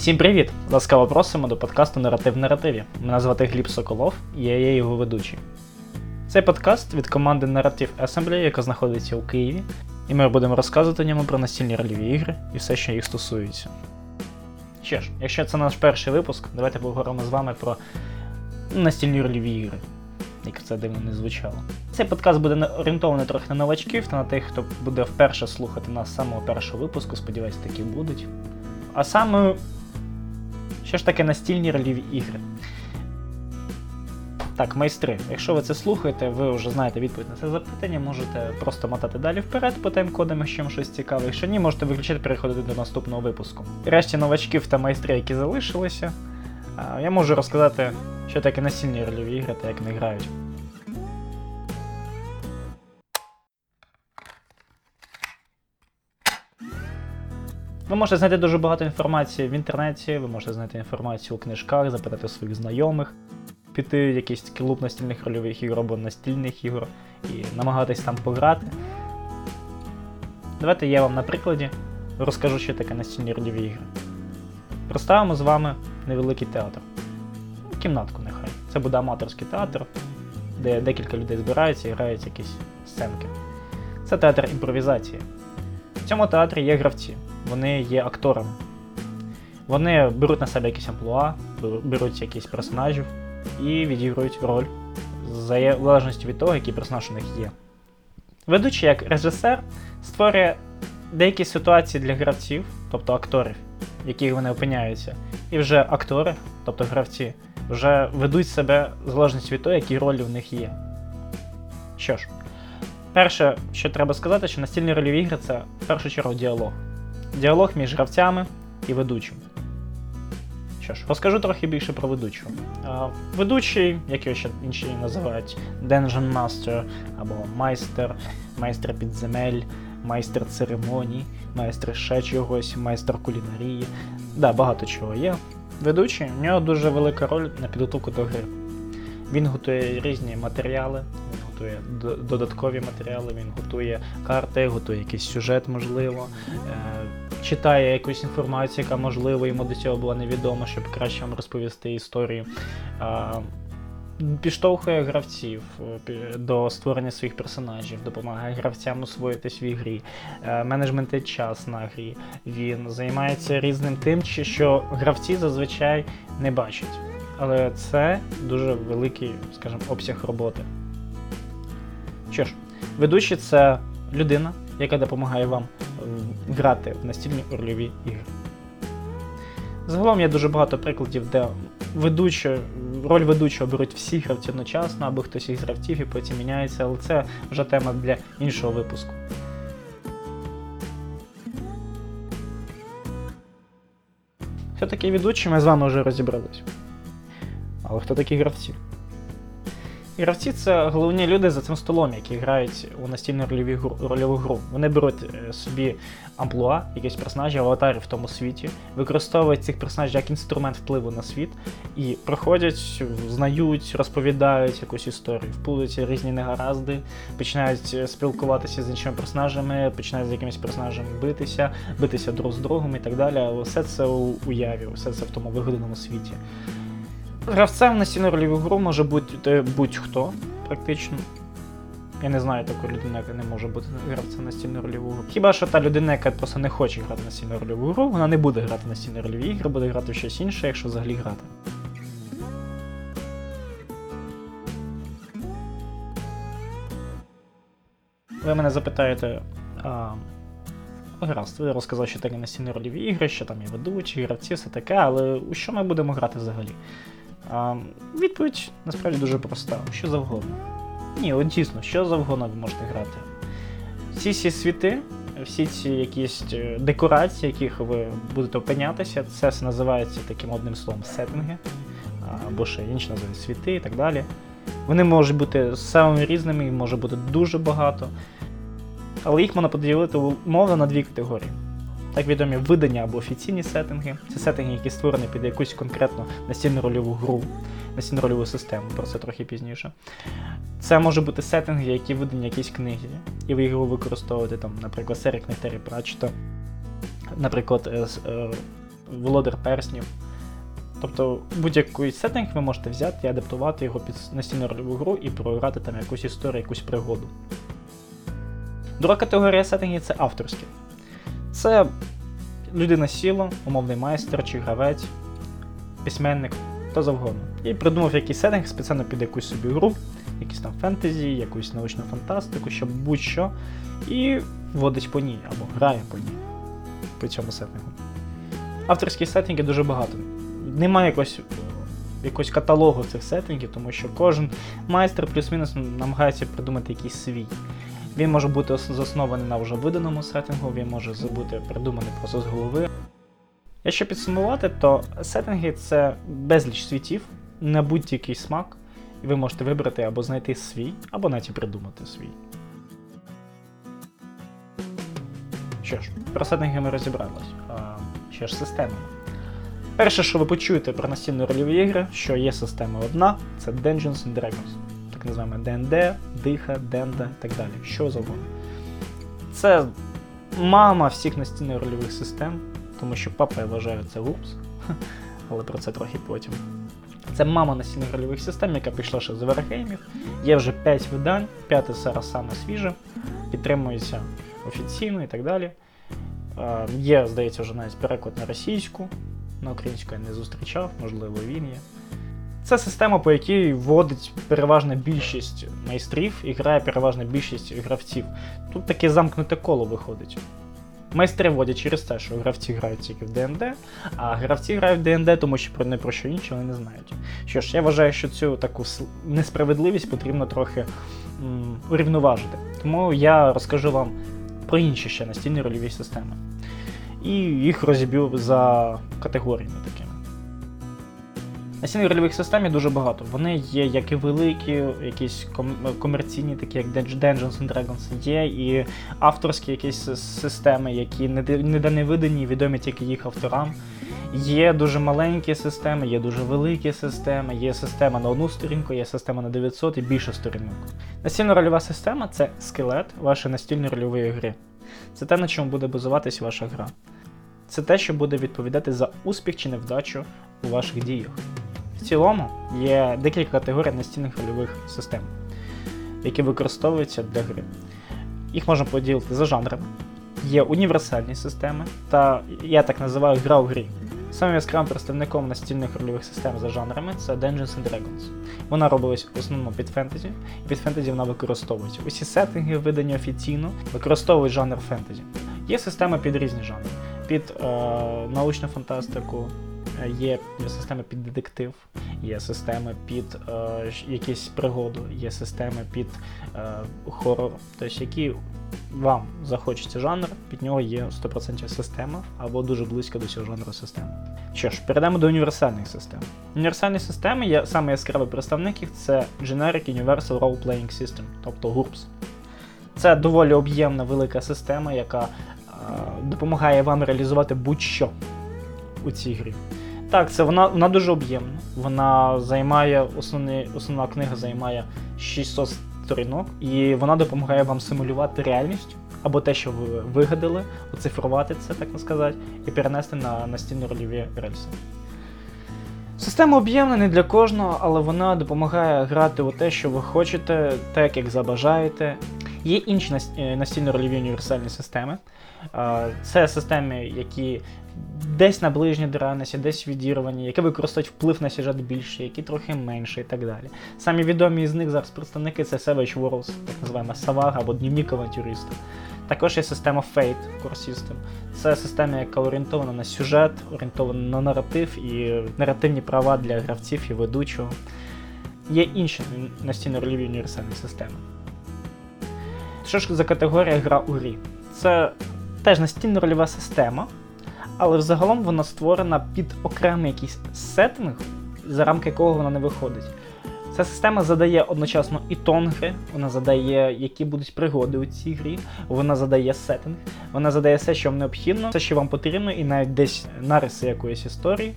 Всім привіт! Ласкаво просимо до подкасту Наратив в наративі. Мене звати Гліб Соколов і я є його ведучий. Цей подкаст від команди Narrative Assembly, яка знаходиться у Києві, і ми будемо розказувати ньому про настільні рольові ігри і все, що їх стосується. Що ж, якщо це наш перший випуск, давайте поговоримо з вами про настільні рольові ігри, як це дивно не звучало. Цей подкаст буде орієнтований трохи на новачків та на тих, хто буде вперше слухати нас з самого першого випуску, сподіваюсь, такі будуть. А саме, що ж таке настільні рольові ігри? Так, майстри, якщо ви це слухаєте, ви вже знаєте відповідь на це запитання, можете просто мотати далі вперед по тайм-кодам, якщо вам щось цікаве. Якщо ні, можете виключити переходити до наступного випуску. Решті новачків та майстри, які залишилися, я можу розказати, що таке настільні рольові ігри та як вони грають. Ви можете знайти дуже багато інформації в інтернеті, ви можете знайти інформацію у книжках, запитати своїх знайомих, піти в якийсь клуб настільних рольових ігор або настільних ігор і намагатись там пограти. Давайте я вам на прикладі розкажу, що таке настільні рольові ігри. Представимо з вами невеликий театр. Кімнатку нехай. Це буде аматорський театр, де декілька людей збираються і грають якісь сценки. Це театр імпровізації. В цьому театрі є гравці, вони є акторами. Вони беруть на себе якісь амплуа, беруть якісь персонажів і відіграють роль в залежності від того, який персонаж у них є. Ведучий як режисер створює деякі ситуації для гравців, тобто акторів, в яких вони опиняються, і вже актори, тобто гравці, вже ведуть себе в залежності від того, які ролі в них є. Що ж, перше, що треба сказати, що настільні рольові ігри це в першу чергу діалог. Діалог між гравцями і ведучим. Що ж, розкажу трохи більше про ведучого. Ведучий, як його ще інші називають, Dungeon Master або майстер, майстер підземель, майстер церемоній, майстер ще чогось, майстер кулінарії. Да, багато чого є. Ведучий, у нього дуже велика роль на підготовку до гри. Він готує різні матеріали, готує додаткові матеріали, він готує карти, готує якийсь сюжет, можливо, е, читає якусь інформацію, яка можливо йому до цього була невідома, щоб краще вам розповісти історію. А, Підштовхує гравців е, до створення своїх персонажів, допомагає гравцям освоїтись в ігрі, е, менеджментить час на грі. Він займається різним тим, що гравці зазвичай не бачать. Але це дуже великий, скажімо, обсяг роботи. Що ж, ведучий це людина, яка допомагає вам е, грати в настільні рольові ігри. Загалом є дуже багато прикладів, де ведучу, роль ведучого беруть всі гравці одночасно, або хтось із гравців і потім міняється, але це вже тема для іншого випуску. Хто такий ведучий, ми з вами вже розібрались. Але хто такі гравці? Гравці це головні люди за цим столом, які грають у настільну рольову гру. Вони беруть е, собі амплуа, якісь персонажі, аватарів в тому світі, використовують цих персонажів як інструмент впливу на світ і проходять, знають, розповідають якусь історію, вплутуються різні негаразди, починають е, спілкуватися з іншими персонажами, починають з якимись персонажами битися, битися друг з другом і так далі. Але все це у уяві, все це в тому вигаданому світі. Гравцем на рольову гру може бути будь-хто, практично. Я не знаю такої людини, яка не може бути гравцем на стільну рольову гру. Хіба що та людина, яка просто не хоче грати на стільну рольову гру, вона не буде грати на стільні рольові ігри, буде грати в щось інше, якщо взагалі грати. Ви мене запитаєте, а, гаразд, ви розказали, що таке настільні рольові ігри, що там є ведучі, гравці, все таке, але у що ми будемо грати взагалі? А, відповідь насправді дуже проста: що завгодно. Ні, от дійсно, що завгодно ви можете грати. Всі ці світи, всі ці якісь е, декорації, яких ви будете опинятися, це все називається таким одним словом сеттинги, або ще інші називають світи і так далі. Вони можуть бути самими різними, їх може бути дуже багато. Але їх можна поділити умовно на дві категорії. Так відомі видання або офіційні сеттинги. Це сеттинги, які створені під якусь конкретну настільну рольову гру, настільну рольову систему, про це трохи пізніше. Це може бути сеттинги, які видані якісь книги, і ви його використовуєте, там, наприклад, серія книг Террі наприклад, е, е, володар перснів. Тобто будь-який сеттинг ви можете взяти і адаптувати його під настільну рольову гру і програти там якусь історію, якусь пригоду. Друга категорія сеттингів це авторські. Це людина сіла, умовний майстер чи гравець, письменник, хто завгодно. І придумав якийсь сеттинг спеціально під якусь собі гру, якісь там фентезі, якусь научну фантастику, щоб будь-що, і вводить по ній або грає по ній по цьому сеттингу. Авторських сеттингів дуже багато. Немає якогось, якогось каталогу цих сеттингів, тому що кожен майстер плюс-мінус намагається придумати якийсь свій. Він може бути заснований на вже виданому сеттингу, він може бути придуманий просто з голови. Якщо підсумувати, то сеттинги це безліч світів на будь-який смак, і ви можете вибрати або знайти свій, або навіть придумати свій. Що ж, про сеттинги ми розібрались. Що ж, системи. Перше, що ви почуєте про настільні рольові ігри, що є система одна, це Dungeons and Dragons. Так називаємо ДНД, Диха, Денда і так далі. Що завгодно. Це мама всіх настільних рольових систем, тому що папа я вважаю це гупс, але про це трохи потім. Це мама настільних рольових систем, яка пішла ще з Wargaming. Є вже 5 видань, п'яте зараз саме свіже, підтримується офіційно і так далі. Є, здається, вже навіть переклад на російську, на українську я не зустрічав, можливо, він є. Це система, по якій вводить переважна більшість майстрів і грає переважна більшість гравців. Тут таке замкнуте коло виходить. Майстри вводять через те, що гравці грають тільки в ДНД, а гравці грають в ДНД, тому що про не про що інше вони не знають. Що ж, я вважаю, що цю таку несправедливість потрібно трохи м, урівноважити. Тому я розкажу вам про інші ще настільні рольові системи. І їх розіб'ю за категоріями такими. Настільних рольових систем дуже багато. Вони є як і великі, якісь ком- комерційні, такі як Dunge- Dungeons and Dragons, є і авторські якісь системи, які ніде ніде не видані, відомі тільки їх авторам. Є дуже маленькі системи, є дуже великі системи, є система на одну сторінку, є система на 900 і більше сторінок. Настільна рольова система це скелет вашої настільної рольової гри. Це те, на чому буде базуватись ваша гра. Це те, що буде відповідати за успіх чи невдачу у ваших діях. В цілому є декілька категорій настільних рольових систем, які використовуються для гри. Їх можна поділити за жанрами. Є універсальні системи, та я так називаю гра у грі. Самим яскравим представником настільних рольових систем за жанрами це Dungeons and Dragons. Вона робилась в основному під фентезі, і під фентезі вона використовується. Усі сеттинги, видані офіційно, використовують жанр фентезі. Є системи під різні жанри. Під е, научну фантастику, є системи під детектив, є системи під е, якісь пригоду, є системи під е, хорор. Тобто, які вам захочеться жанр, під нього є 100% система або дуже близько до цього жанру системи. Що ж, перейдемо до універсальних систем. Універсальні системи є саме яскравий представник це Generic Universal Role Playing System, тобто GURPS. Це доволі об'ємна велика система, яка е, допомагає вам реалізувати будь-що у цій грі. Так, це вона, вона дуже об'ємна. Вона займає основний, основна книга займає 600 сторінок, і вона допомагає вам симулювати реальність або те, що ви вигадали, оцифрувати це, так сказати, і перенести на настільні рольові рельси. Система об'ємна не для кожного, але вона допомагає грати у те, що ви хочете, так як забажаєте. Є інші е, настільно-рольові універсальні системи. Це системи, які десь наближені до реальності, десь відірвані, які використовують вплив на сюжет більше, які трохи менше і так далі. Самі відомі із них зараз представники це Savage Worlds, так називаємо Савага або Дневник авантюриста. Також є система Fate Core System. Це система, яка орієнтована на сюжет, орієнтована на наратив і наративні права для гравців і ведучого. Є інші настільно рольові універсальні системи. Що ж за категорія гра у грі? Це теж настільно рольова система, але взагалом вона створена під окремий якийсь сеттинг, за рамки якого вона не виходить. Ця система задає одночасно і тон гри, вона задає, які будуть пригоди у цій грі, вона задає сеттинг, вона задає все, що вам необхідно, все, що вам потрібно, і навіть десь нариси якоїсь історії,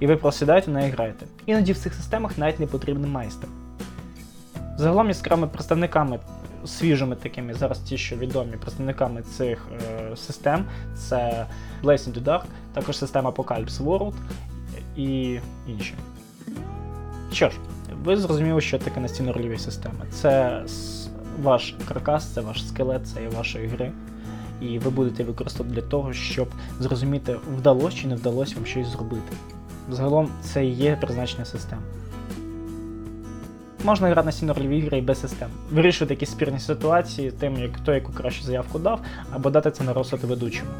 і ви просідаєте неї граєте. Іноді в цих системах навіть не потрібен майстер. Загалом яскравими представниками свіжими такими зараз ті, що відомі представниками цих е, систем, це Blazing to Dark, також система Apocalypse World і інші. Що ж, ви зрозуміли, що таке настільно-рольові системи. Це ваш каркас, це ваш скелет, це є вашої гри. І ви будете використовувати для того, щоб зрозуміти, вдалося чи не вдалося вам щось зробити. Загалом це і є призначення систем. Можна грати настільно рольові ігри і без систем. Вирішувати якісь спірні ситуації, тим, як хто яку кращу заявку дав, або дати це на розсуд ведучому.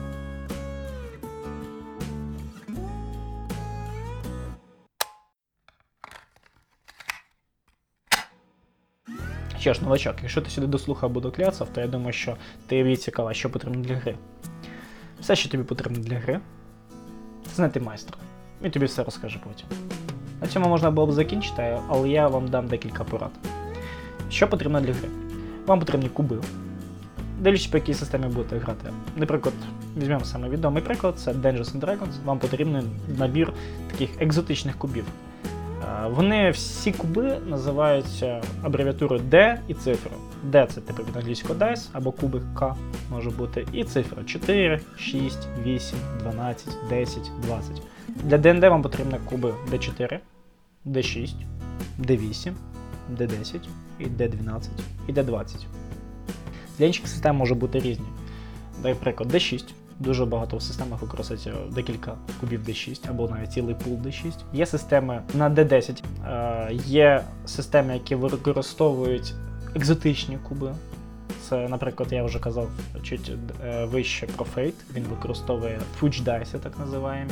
Що ж, новачок, якщо ти сюди дослухав або докляцав, то я думаю, що тобі цікаво, що потрібно для гри. Все, що тобі потрібно для гри, це знайти майстра. Він тобі все розкаже потім. На цьому можна було б закінчити, але я вам дам декілька порад. Що потрібно для гри? Вам потрібні куби. Дивлячись, по якій системі будете грати. Наприклад, візьмемо саме відомий приклад, це Dungeons and Dragons. Вам потрібен набір таких екзотичних кубів. Е, Вони всі куби називаються абревіатурою D і цифрою. D це типу від англійського dice або кубик K може бути, і цифра 4, 6, 8, 12, 10, 20. Для ДНД вам потрібні куби D4, D6, D8, D10 і D12 і D20. Для інших систем може бути різні. Наприклад, D6. Дуже багато в системах використовується декілька кубів D6 або навіть цілий пул D6. Є системи на D10, е, є системи, які використовують екзотичні куби. Це, наприклад, я вже казав чуть е, вище про Fate. Він використовує Fuge Dice, так називаємо.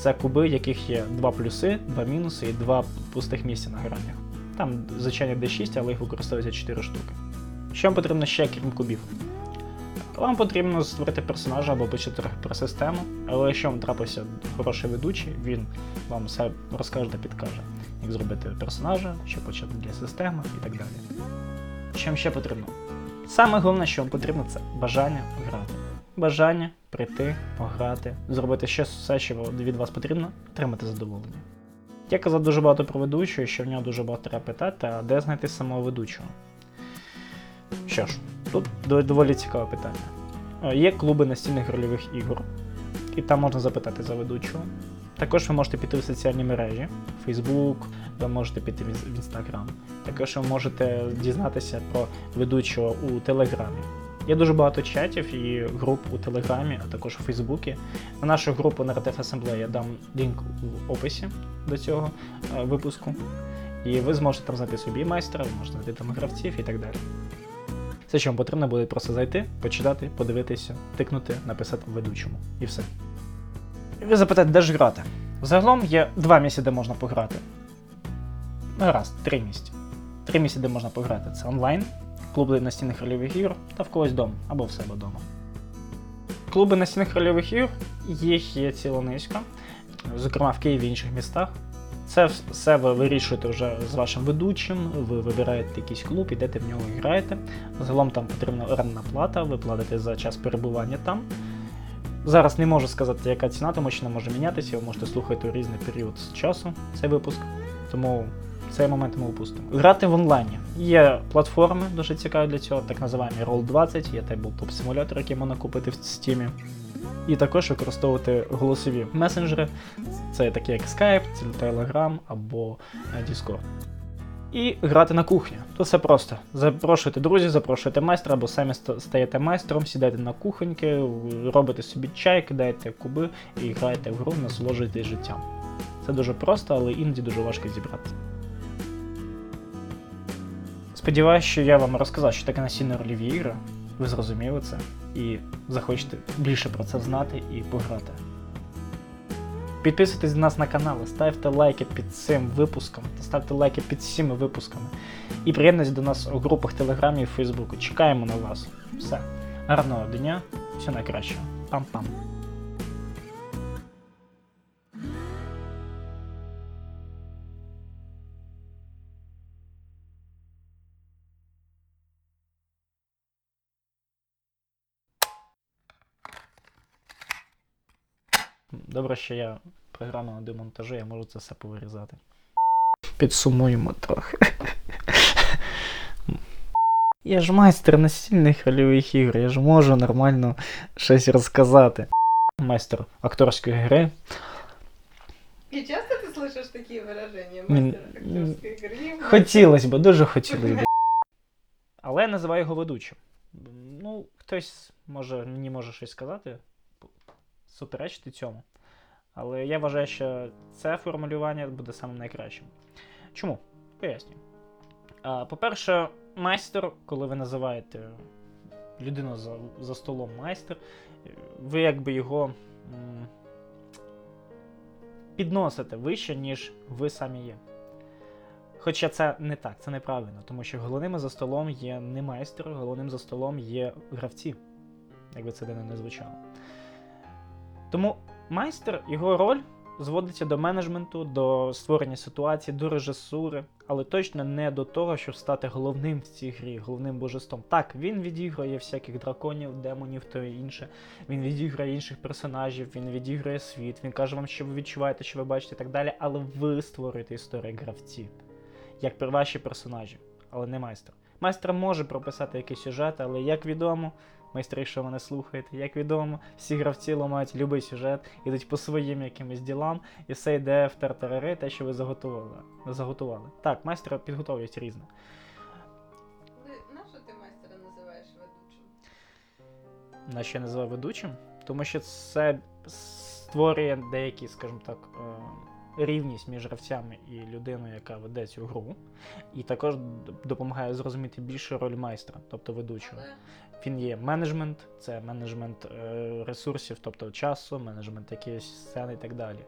Це куби, яких є два плюси, два мінуси і два пустих місця на гранях. Там, звичайно, D6, але їх використовується 4 штуки. Що вам потрібно ще, крім кубів? Вам потрібно створити персонажа або почати про систему, але якщо вам трапився хороший ведучий, він вам все розкаже та підкаже, як зробити персонажа, що почати для системи і так далі. Що вам ще потрібно? Саме головне, що вам потрібно, це бажання грати. Бажання прийти, пограти, зробити ще все, що від вас потрібно, отримати задоволення. Я казав дуже багато про ведучого, що в нього дуже багато треба питати, а де знайти самого ведучого. Що ж, тут доволі цікаве питання. Е, Є клуби настільних рольових ігор, і там можна запитати за ведучого. Також ви можете піти в соціальні мережі, Facebook, ви можете піти в Instagram. Також ви можете дізнатися про ведучого у Телеграмі. Є дуже багато чатів і груп у Телеграмі, а також у Фейсбуці. На нашу групу Narrative Assembly я дам лінк в описі до цього е, випуску. І ви зможете там знайти собі майстра, ви можете знайти там гравців і так далі. Все, що вам потрібно, буде просто зайти, почитати, подивитися, тикнути, написати ведучому. І все. І ви запитаєте, де ж грати? Загалом є два місця, де можна пограти. Ну, Гаразд, три місця. Три місця, де можна пограти. Це онлайн, клуби настільних рольових ігор та в когось вдома або в себе вдома. Клуби настільних рольових ігор, їх є ціла низка, зокрема в Києві і інших містах. Це все ви вирішуєте вже з вашим ведучим, ви вибираєте якийсь клуб, ідете в нього і граєте. Загалом там потрібна орендна плата, ви платите за час перебування там. Зараз не можу сказати, яка ціна, тому що не може мінятися, ви можете слухати у різний період часу цей випуск. Тому цей момент ми упустимо. Грати в онлайні. Є платформи дуже цікаві для цього, так називаємо Roll20, є Tabletop симулятор, який можна купити в Steam. І також використовувати голосові месенджери, це такі як Skype, Telegram або е, Discord. І грати на кухні. Тут все просто. Запрошуйте друзів, запрошуйте майстра, або самі стаєте майстром, сідаєте на кухоньки, робите собі чай, кидаєте куби і граєте в гру, насолоджуєтесь життям. Це дуже просто, але іноді дуже важко зібрати. Сподіваюсь, що я вам розказав, що таке настільні рольові ігри. Ви зрозуміли це і захочете більше про це знати і пограти. Підписуйтесь на нас на канал, ставте лайки під цим випуском, та ставте лайки під всіма випусками. І приєднуйтесь до нас у групах Телеграмі і Фейсбуку. Чекаємо на вас. Все. Гарного дня, все найкращого. Пам-пам. Добре, що я програма на демонтажу, я можу це все повирізати. Підсумуємо трохи. Я ж майстер настільних рольових ігор, я ж можу нормально щось розказати. Майстер акторської гри. И часто ты слышишь такие выражения, М, мастер актерской игры? Хотілося б, дуже хотілося б. Але я називаю його ведучим. Ну, хтось може, мені може щось сказати, суперечити цьому. Але я вважаю, що це формулювання буде самим найкращим. Чому? Пояснюю. А, По-перше, майстер, коли ви називаєте людину за, за столом майстер, ви якби його м, підносите вище, ніж ви самі є. Хоча це не так, це неправильно, тому що головними за столом є не майстер, головним за столом є гравці, якби це не звучало. Тому майстер, його роль зводиться до менеджменту, до створення ситуації, до режисури, але точно не до того, щоб стати головним в цій грі, головним божеством. Так, він відіграє всяких драконів, демонів та інше. Він відіграє інших персонажів, він відіграє світ, він каже вам, що ви відчуваєте, що ви бачите і так далі, але ви створюєте історію гравці, як ваші персонажі, але не майстер. Майстер може прописати якийсь сюжет, але як відомо, майстри, що ви не слухаєте, як відомо, всі гравці ламають будь-який сюжет, ідуть по своїм якимось ділам, і все йде в тартарари, те, що ви заготували. заготували. Так, майстра підготовлюють різне. Ты- На что ты мастера называешь ведущим? на що я називаю ведучим, тому що це створює деякі, скажімо так, е, рівність між гравцями і людиною, яка веде цю гру, і також допомагає зрозуміти більше роль майстра, тобто ведучого. Він є менеджмент, це менеджмент е, ресурсів, тобто часу, менеджмент якоїсь сцени і так далі.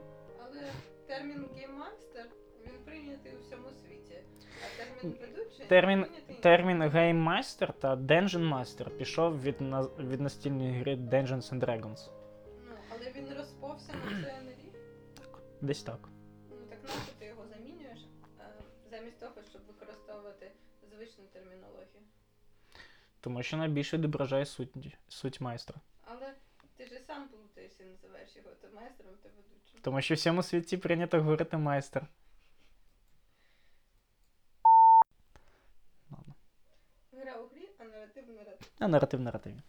але термін game master, він прийнятий у всьому світі. А термін ведучий Термін- Термін game master та Dungeon Master пішов від, від настільної гри Dungeons and Dragons. Ну, але він розповзся на всі НРІ. Десь так. Ну так нащо ти його замінюєш, е, замість того, щоб використовувати звичну термінологію. Тому що найбільше відображає суть, суть майстра. Але ти ж і сам плутаєшся і називаєш його то майстром, то ведучим. Тому що в всьому світі прийнято говорити майстер. Гра у грі, а наратив наратив. А наратив наративі.